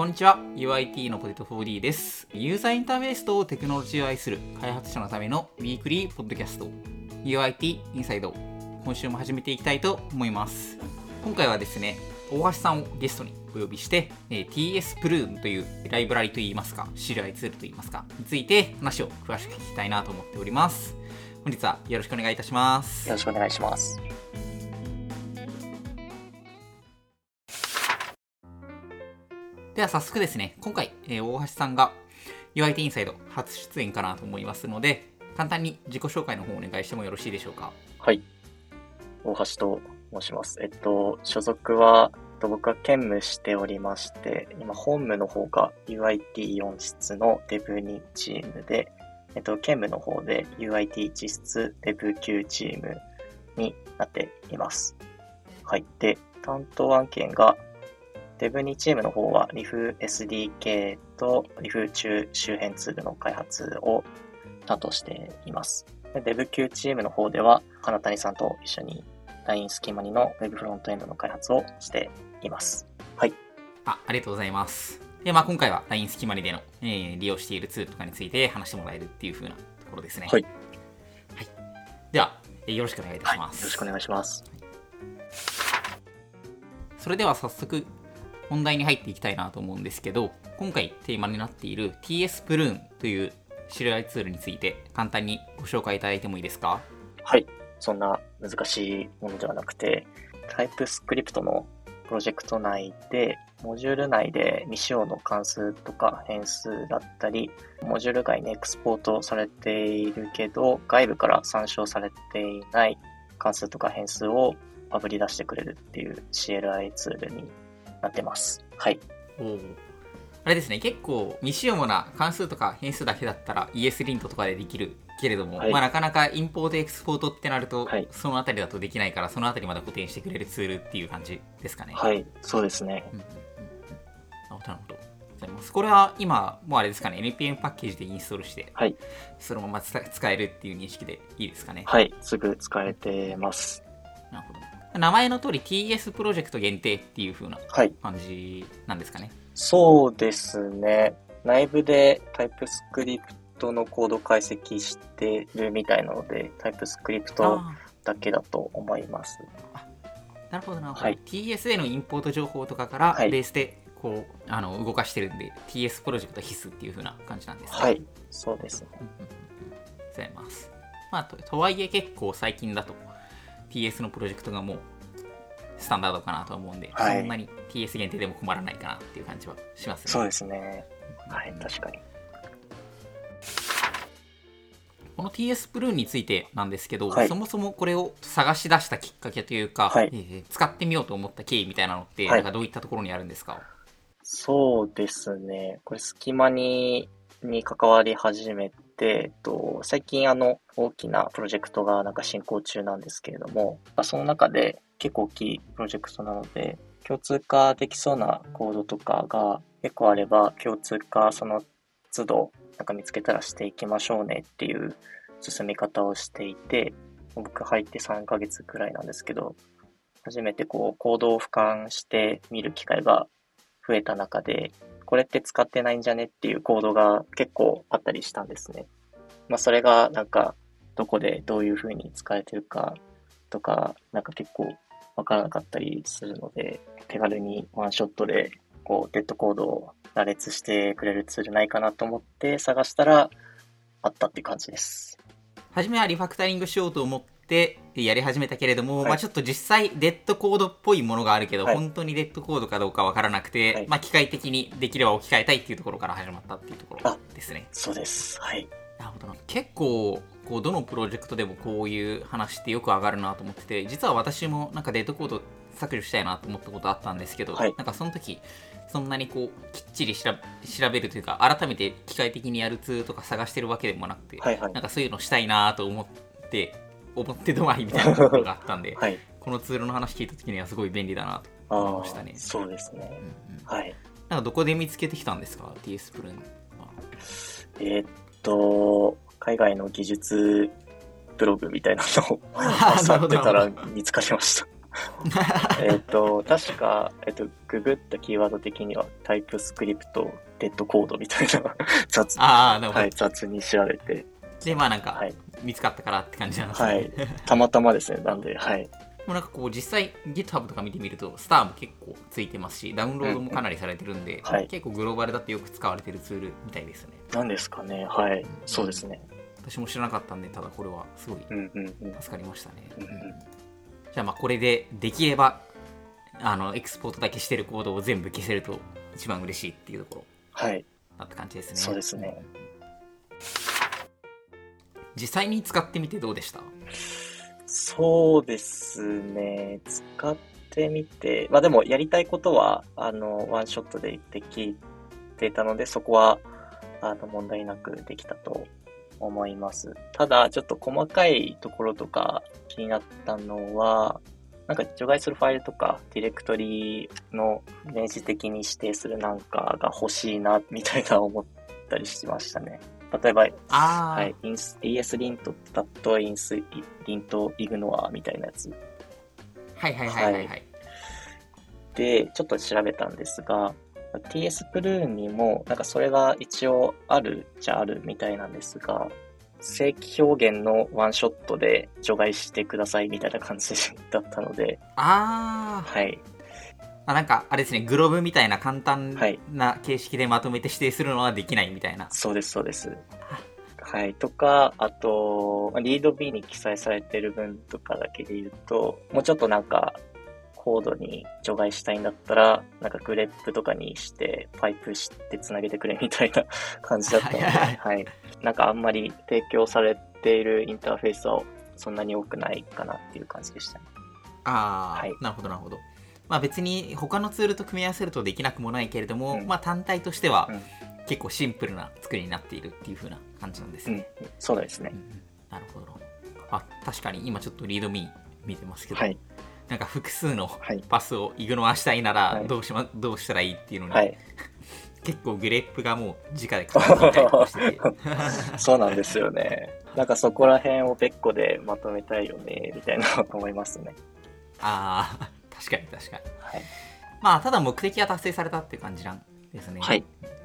こんにちは UIT のポテト 4D ですユーザーインターフェースとテクノロジーを愛する開発者のためのウィークリーポッドキャスト UIT インサイド今週も始めていきたいと思います今回はですね大橋さんをゲストにお呼びして、え、TS プルーンというライブラリといいますか、知り合いツールといいますか、について話を詳しく聞きたいなと思っております。本日はよろしくお願いいたします。よろしくお願いします。では早速ですね、今回、えー、大橋さんが UIT インサイド初出演かなと思いますので、簡単に自己紹介の方をお願いしてもよろしいでしょうか？はい。大橋と申します。えっと、所属は、と僕は兼務しておりまして、今、本務の方が UIT4 室の Dev2 チームで、えっと、兼務の方で UIT1 室 Dev9 チームになっています。はい。で、担当案件が Dev2 チームの方は RIF SDK と RIF 中周辺ツールの開発を担当しています。Dev9 チームの方では、金谷さんと一緒に LINE スキマニの Web フロントエンドの開発をしています。はい。あ、ありがとうございます。で、まあ今回は LINE スキマニでの、えー、利用しているツールとかについて話してもらえるっていう風なところですね。はい。はい。では、えー、よろしくお願いいたします、はい、よろしくお願いします。それでは早速本題に入っていきたいなと思うんですけど、今回テーマになっている TS プルーンという知り合いツールについて簡単にご紹介いただいてもいいですか？はい。そんな難しいものではなくて、タイプスクリプトのプロジェクト内で、モジュール内で未使用の関数とか変数だったり、モジュール外にエクスポートされているけど、外部から参照されていない関数とか変数をあぶり出してくれるっていう CLI ツールになってます。はい。あれですね、結構未使用な関数とか変数だけだったら ESLint とかでできるけれども、はい、まあ、なかなかインポートエクスポートってなると、はい、そのあたりだとできないからそのあたりまで補填してくれるツールっていう感じですかね。はい。そうですね、うん、なるほど。これは今もうあれですかね。NPM パッケージでインストールして、はい、そのまま使えるっていう認識でいいですかね。はい。すぐ使えてます。なるほど名前の通り TS プロジェクト限定っていう風な感じなんですかね、はい、そうですね内部でタイプスクリプトのコード解析してるみたいなので、タイプスクリプトだけだと思います。なるほどな。はい、TS へのインポート情報とかからベースでこう、あの動かしてるんで、TS プロジェクト必須っていう風な感じなんですね。はい、そうですね。ございます。まあと、とはいえ結構最近だと TS のプロジェクトがもうスタンダードかなと思うんで、はい、そんなに TS 限定でも困らないかなっていう感じはしますね。そうですね。はい、確かに。この TS プルーンについてなんですけど、はい、そもそもこれを探し出したきっかけというか、はい、えー、使ってみようと思った経緯みたいなのって、なんかどういったところにあるんですか？そうですね。これ、隙間にに関わり始めて、えっと、最近あの、大きなプロジェクトがなんか進行中なんですけれどもま、その中で結構大きいプロジェクトなので、共通化できそうなコードとかが結構あれば、共通化その都度なんか見つけたらしていきましょうねっていう進み方をしていて、僕入って3ヶ月くらいなんですけど、初めてこう、コードを俯瞰して見る機会が増えた中で、これって使ってないんじゃねっていうコードが結構あったりしたんですね。まあ、それがなんか、どこでどういう風に使えてるかとか、なんか結構わからなかったりするので、手軽にワンショットでこう、デッドコードを羅列してくれるツールないかなと思って探したら、あったって感じです。初めはリファクタリングしようと思ってやり始めたけれども、はい、まあちょっと実際デッドコードっぽいものがあるけど、はい、本当にデッドコードかどうかわからなくて、はい、まあ機械的にできれば置き換えたいっていうところから始まったっていうところですね。そうです。はい。なるほど結構こうどのプロジェクトでもこういう話ってよく上がるなと思ってて実は私もなんかデッドコード削除したいなと思ったことあったんですけど、なんかその時そんなにこうきっちり調べるというか改めて機械的にやるツールとか探してるわけでもなくて、はいはい、なんかそういうのしたいなと思って思ってどまりみたいなところがあったんで、はい、このツールの話聞いた時にはすごい便利だなと思いましたね。そうですね、うんうん、はい。なんかどこで見つけてきたんですか？TS プルーンえー、っと海外の技術ブログみたいなのを 漁ってたら見つかりました。えっと、確か、えっと、ググったキーワード的には、タイプスクリプト、デッドコードみたいな雑はい、雑に調べて。で、まあなんか、はい、見つかったからって感じなんですね。はい。たまたまですね、なんで、はい。もうなんかこう実際 GitHub とか見てみるとスターも結構ついてますしダウンロードもかなりされてるんで、うんはい、結構グローバルだってよく使われてるツールみたいですね。なんですかね。はい。そうですね。私も知らなかったんでただこれはすごい助かりましたね、うんうんうん、じゃあまあこれでできればあのエクスポートだけしてるコードを全部消せると一番嬉しいっていうところはい。だって感じですね。そうですね実際に使ってみてどうでした？そうですね。使ってみて、まあでもやりたいことは、あの、ワンショットでできてたので、そこは、あの、問題なくできたと思います。ただ、ちょっと細かいところとか気になったのは、なんか除外するファイルとか、ディレクトリの明示的に指定するなんかが欲しいな、みたいな思ったりしましたね。例えば、はい、ES リント、タット、インス、リント、イグノアみたいなやつ。はいはいはいはい、はい、で、ちょっと調べたんですが、TS プルーンにも、なんかそれが一応あるじゃあるみたいなんですが、正規表現のワンショットで除外してくださいみたいな感じだったので。ああ。はい。あなんかあれですねグローブみたいな簡単な形式でまとめて指定するのはできないみたいな、はい、そうですそうです。はい。とかあとリード B に記載されてる分とかだけで言うともうちょっとなんかコードに除外したいんだったら、なんかグレップとかにして、パイプしてつなげてくれみたいな 感じだったので、はい。なんかあんまり提供されているインターフェースはそんなに多くないかなっていう感じでしたね。ああ、はい、なるほどなるほど。まあ、別に他のツールと組み合わせるとできなくもないけれども、うん、まあ、単体としては結構シンプルな作りになっているっていう風な感じなんですね。うん、そうですね、うん、なるほど。あ確かに今ちょっとリードミー見てますけど、はい、なんか複数のパスをイグノアしたいならどうし、ま、どうしたらいいっていうのに、はい、結構グレップがもう直で書いたりしてて。そうなんですよね。なんかそこら辺を別個でまとめたいよねみたいな思いますね。ああ確かに確かに。はい、まあ、ただ目的は達成されたっていう感じなんですね。はい。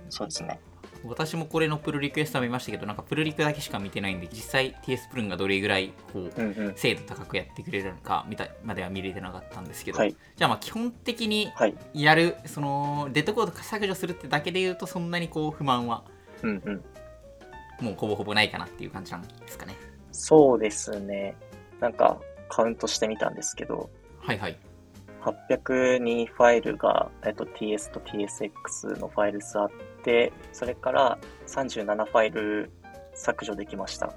そうですね。私もこれのプルリクエスト見ましたけど、なんかプルリクだけしか見てないんで、実際 TS プルンがどれぐらいこう、うんうん、精度高くやってくれるのかみたいまでは見れてなかったんですけど、はい、じゃあまあ基本的にやる、はい、そのデッドコード削除するってだけで言うと、そんなにこう不満は、うんうん、もうほぼほぼないかなっていう感じなんですかね。そうですね。なんかカウントしてみたんですけど、はいはい。802ファイルが、えっと、TS と TSX のファイル数あって、それから37ファイル削除できました。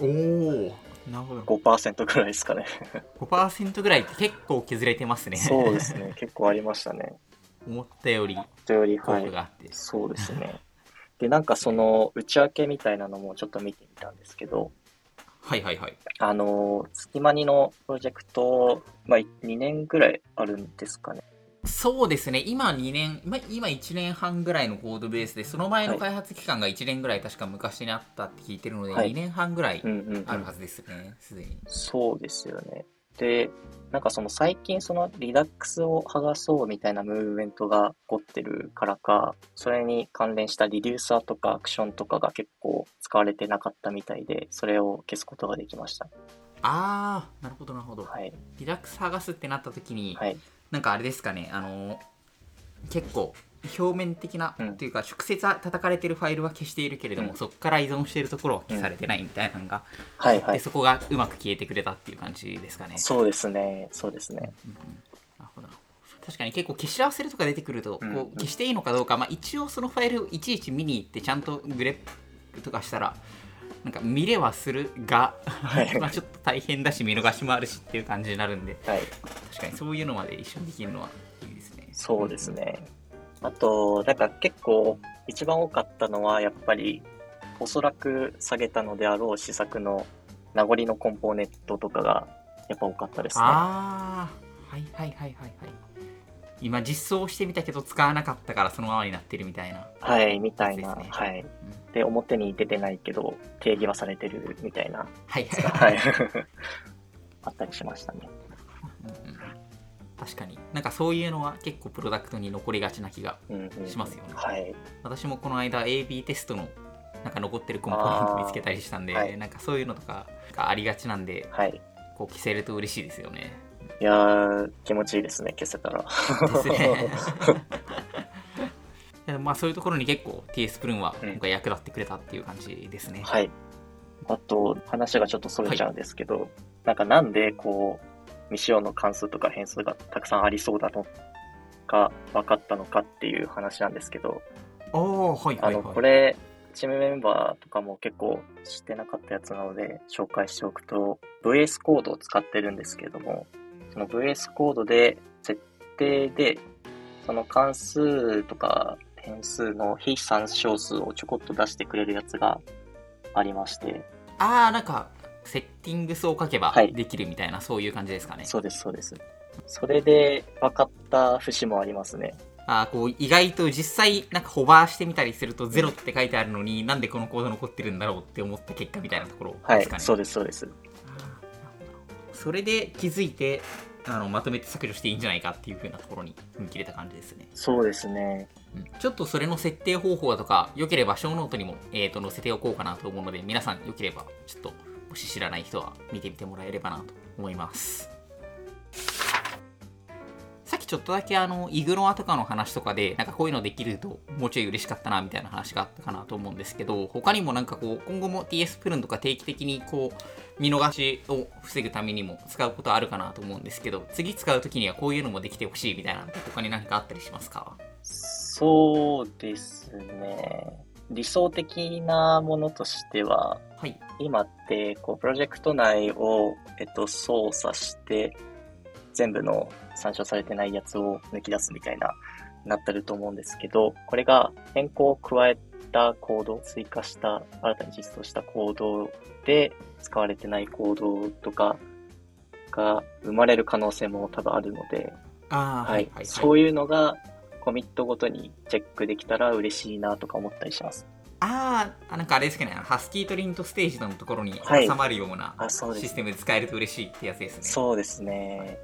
おおなるほど。5%ぐらいですかね。5%ぐらいって結構削れてますね。そうですね。結構ありましたね。思ったより。思ったより、はい。そうですね。で、なんかその内訳みたいなのもちょっと見てみたんですけど、はいはいはい。あの、月間にのプロジェクト、まあ、2年ぐらいあるんですかね。そうですね、今2年、ま今1年半ぐらいのコードベースで、その前の開発期間が1年ぐらい確か昔にあったって聞いてるので、はい、2年半ぐらいあるはずですね、す、で、に。そうですよね。で、なんかその最近そのリダックスを剥がそうみたいなムーブメントが起こってるからか、それに関連したリデューサーとかアクションとかが結構使われてなかったみたいで、それを消すことができました。あー、なるほどなるほど。はい、リダックス剥がすってなった時に、はい、なんかあれですかね、あの、結構表面的な、うん、っていうか直接叩かれてるファイルは消しているけれども、うん、そこから依存しているところは消されてないみたいなのが、うん、はいはい、でそこがうまく消えてくれたっていう感じですかね。そうですね。そうですね、うん、なるほど。確かに結構消し合わせるとか出てくると、こう消していいのかどうか、まあ、一応そのファイルをいちいち見に行ってちゃんとグレップとかしたらなんか見れはするが、はい、まあちょっと大変だし見逃しもあるしっていう感じになるんで、はい、確かにそういうのまで一緒にできるのはいいですね。そうですね、あと、なんか結構一番多かったのはやっぱりおそらく下げたのであろう試作の名残のコンポーネントとかがやっぱ多かったですね。ああ、はいはいはいはいはい。今実装してみたけど使わなかったからそのままになってるみたいな。はい、みたいな。ね、はい、うん。で、表に出てないけど定義はされてるみたいな。はいはいはい。あったりしましたね。うん確かに。なんかそういうのは結構プロダクトに残りがちな気がしますよね、うんうん、はい。私もこの間 AB テストのなんか残ってるコンポーネント見つけたりしたんで、はい、なんかそういうのとかがありがちなんで、はい、こう消せると嬉しいですよね。いやー気持ちいいですね消せたら。ですね。まあそういうところに結構 TS プルーンは今回役立ってくれたっていう感じですね、うん、はい。あと話がちょっとそれちゃうんですけど、はい、なんかなんでこう未使用の関数とか変数がたくさんありそうだのが分かったのかっていう話なんですけど、ああ、はい、はい、あの、これ、チームメンバーとかも結構知ってなかったやつなので紹介しておくと、VS コードを使ってるんですけれども、その VS コードで設定で、その関数とか変数の非参照数をちょこっと出してくれるやつがありまして。ああ、なんかセッティングスを書けばできるみたいな、はい、そういう感じですかね。そうです、そうです。それで分かった節もありますね。あこう意外と実際なんかホバーしてみたりするとゼロって書いてあるのになんでこのコード残ってるんだろうって思った結果みたいなところですかね。はい、そうです、そうです。それで気づいてあのまとめて削除していいんじゃないかっていうふうなところに踏み切れた感じですね。そうですね。ちょっとそれの設定方法とか、良ければショーノートにも、えー、と載せておこうかなと思うので、皆さん良ければちょっともし知らない人は見てみてもらえればなと思います。さっきちょっとだけあの、イグノアとかの話とかで、なんかこういうのできるともうちょい嬉しかったなみたいな話があったかなと思うんですけど、他にもなんかこう、今後も TS プルンとか定期的にこう、見逃しを防ぐためにも使うことあるかなと思うんですけど、次使う時にはこういうのもできてほしいみたいな他に何かあったりしますか？そうですね。理想的なものとしては、はい、今ってこうプロジェクト内を、えっと、操作して全部の参照されてないやつを抜き出すみたいななってると思うんですけどこれが変更を加えたコード追加した新たに実装したコードで使われてないコードとかが生まれる可能性も多分あるので、そういうのがコミットごとにチェックできたら嬉しいなとか思ったりします。ああ、なんかあれですかね、ハスキーとリントステージのところに挟まるようなシステムで使えると嬉しいってやつですね。そうですね。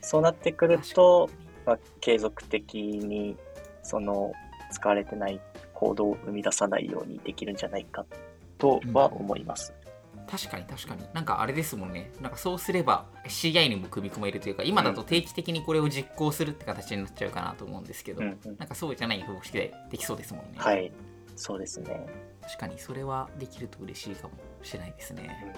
そうなってくると、まあ、継続的にその使われてないコードを生み出さないようにできるんじゃないかとは思います。うん。確かに確かに。なんかあれですもんね。なんかそうすれば CI にも組み込めるというか今だと定期的にこれを実行するって形になっちゃうかなと思うんですけど、うんうん、なんかそうじゃない方式でできそうですもんね。はいそうですね。確かにそれはできると嬉しいかもしれないですね、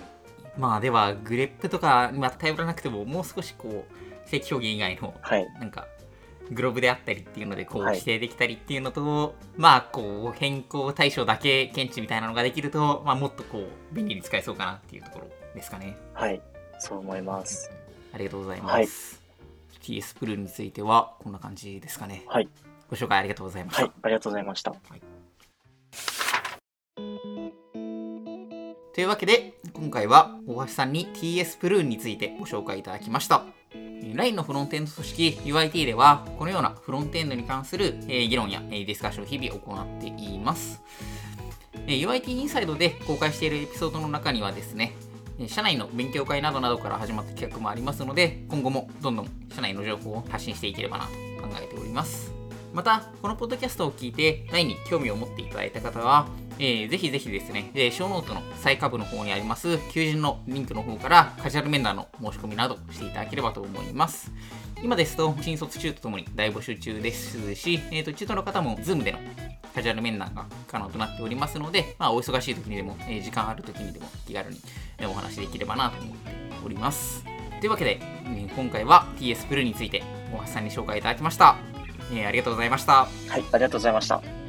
うん、まあではグレップとか、まあ、頼らなくてももう少しこう正規表現以外の、はい、なんかグローブであったりっていうのでこう規定できたりっていうのと、はい、まあこう変更対象だけ検知みたいなのができると、まあ、もっとこう便利に使えそうかなっていうところですかね。はい。そう思います。ありがとうございます、はい、TS プルについてはこんな感じですかね。はい。ご紹介ありがとうございました。はい。ありがとうございました、はい、というわけで今回は大橋さんに TS プルーンについてご紹介いただきました LINE のフロントエンド組織 UIT では、このようなフロントエンドに関する、議論や、ディスカッションを日々行っています。UIT インサイドで公開しているエピソードの中にはですね、社内の勉強会などなどから始まった企画もありますので、今後もどんどん社内の情報を発信していければなと考えております。また、このポッドキャストを聞いて、LINE に興味を持っていただいた方は、えー、ぜひぜひですね、えー、ショーノートの最下部の方にあります、求人のリンクの方からカジュアル面談の申し込みなどしていただければと思います。今ですと、新卒中とともに大募集中ですし、えーと、中途の方も Zoom でのカジュアル面談が可能となっておりますので、まあ、お忙しい時にでも、えー、時間ある時にでも気軽にお話できればなと思っております。というわけで、え今回は TS プルについて大橋さんに紹介いただきました。えー、ありがとうございました。はい、ありがとうございました。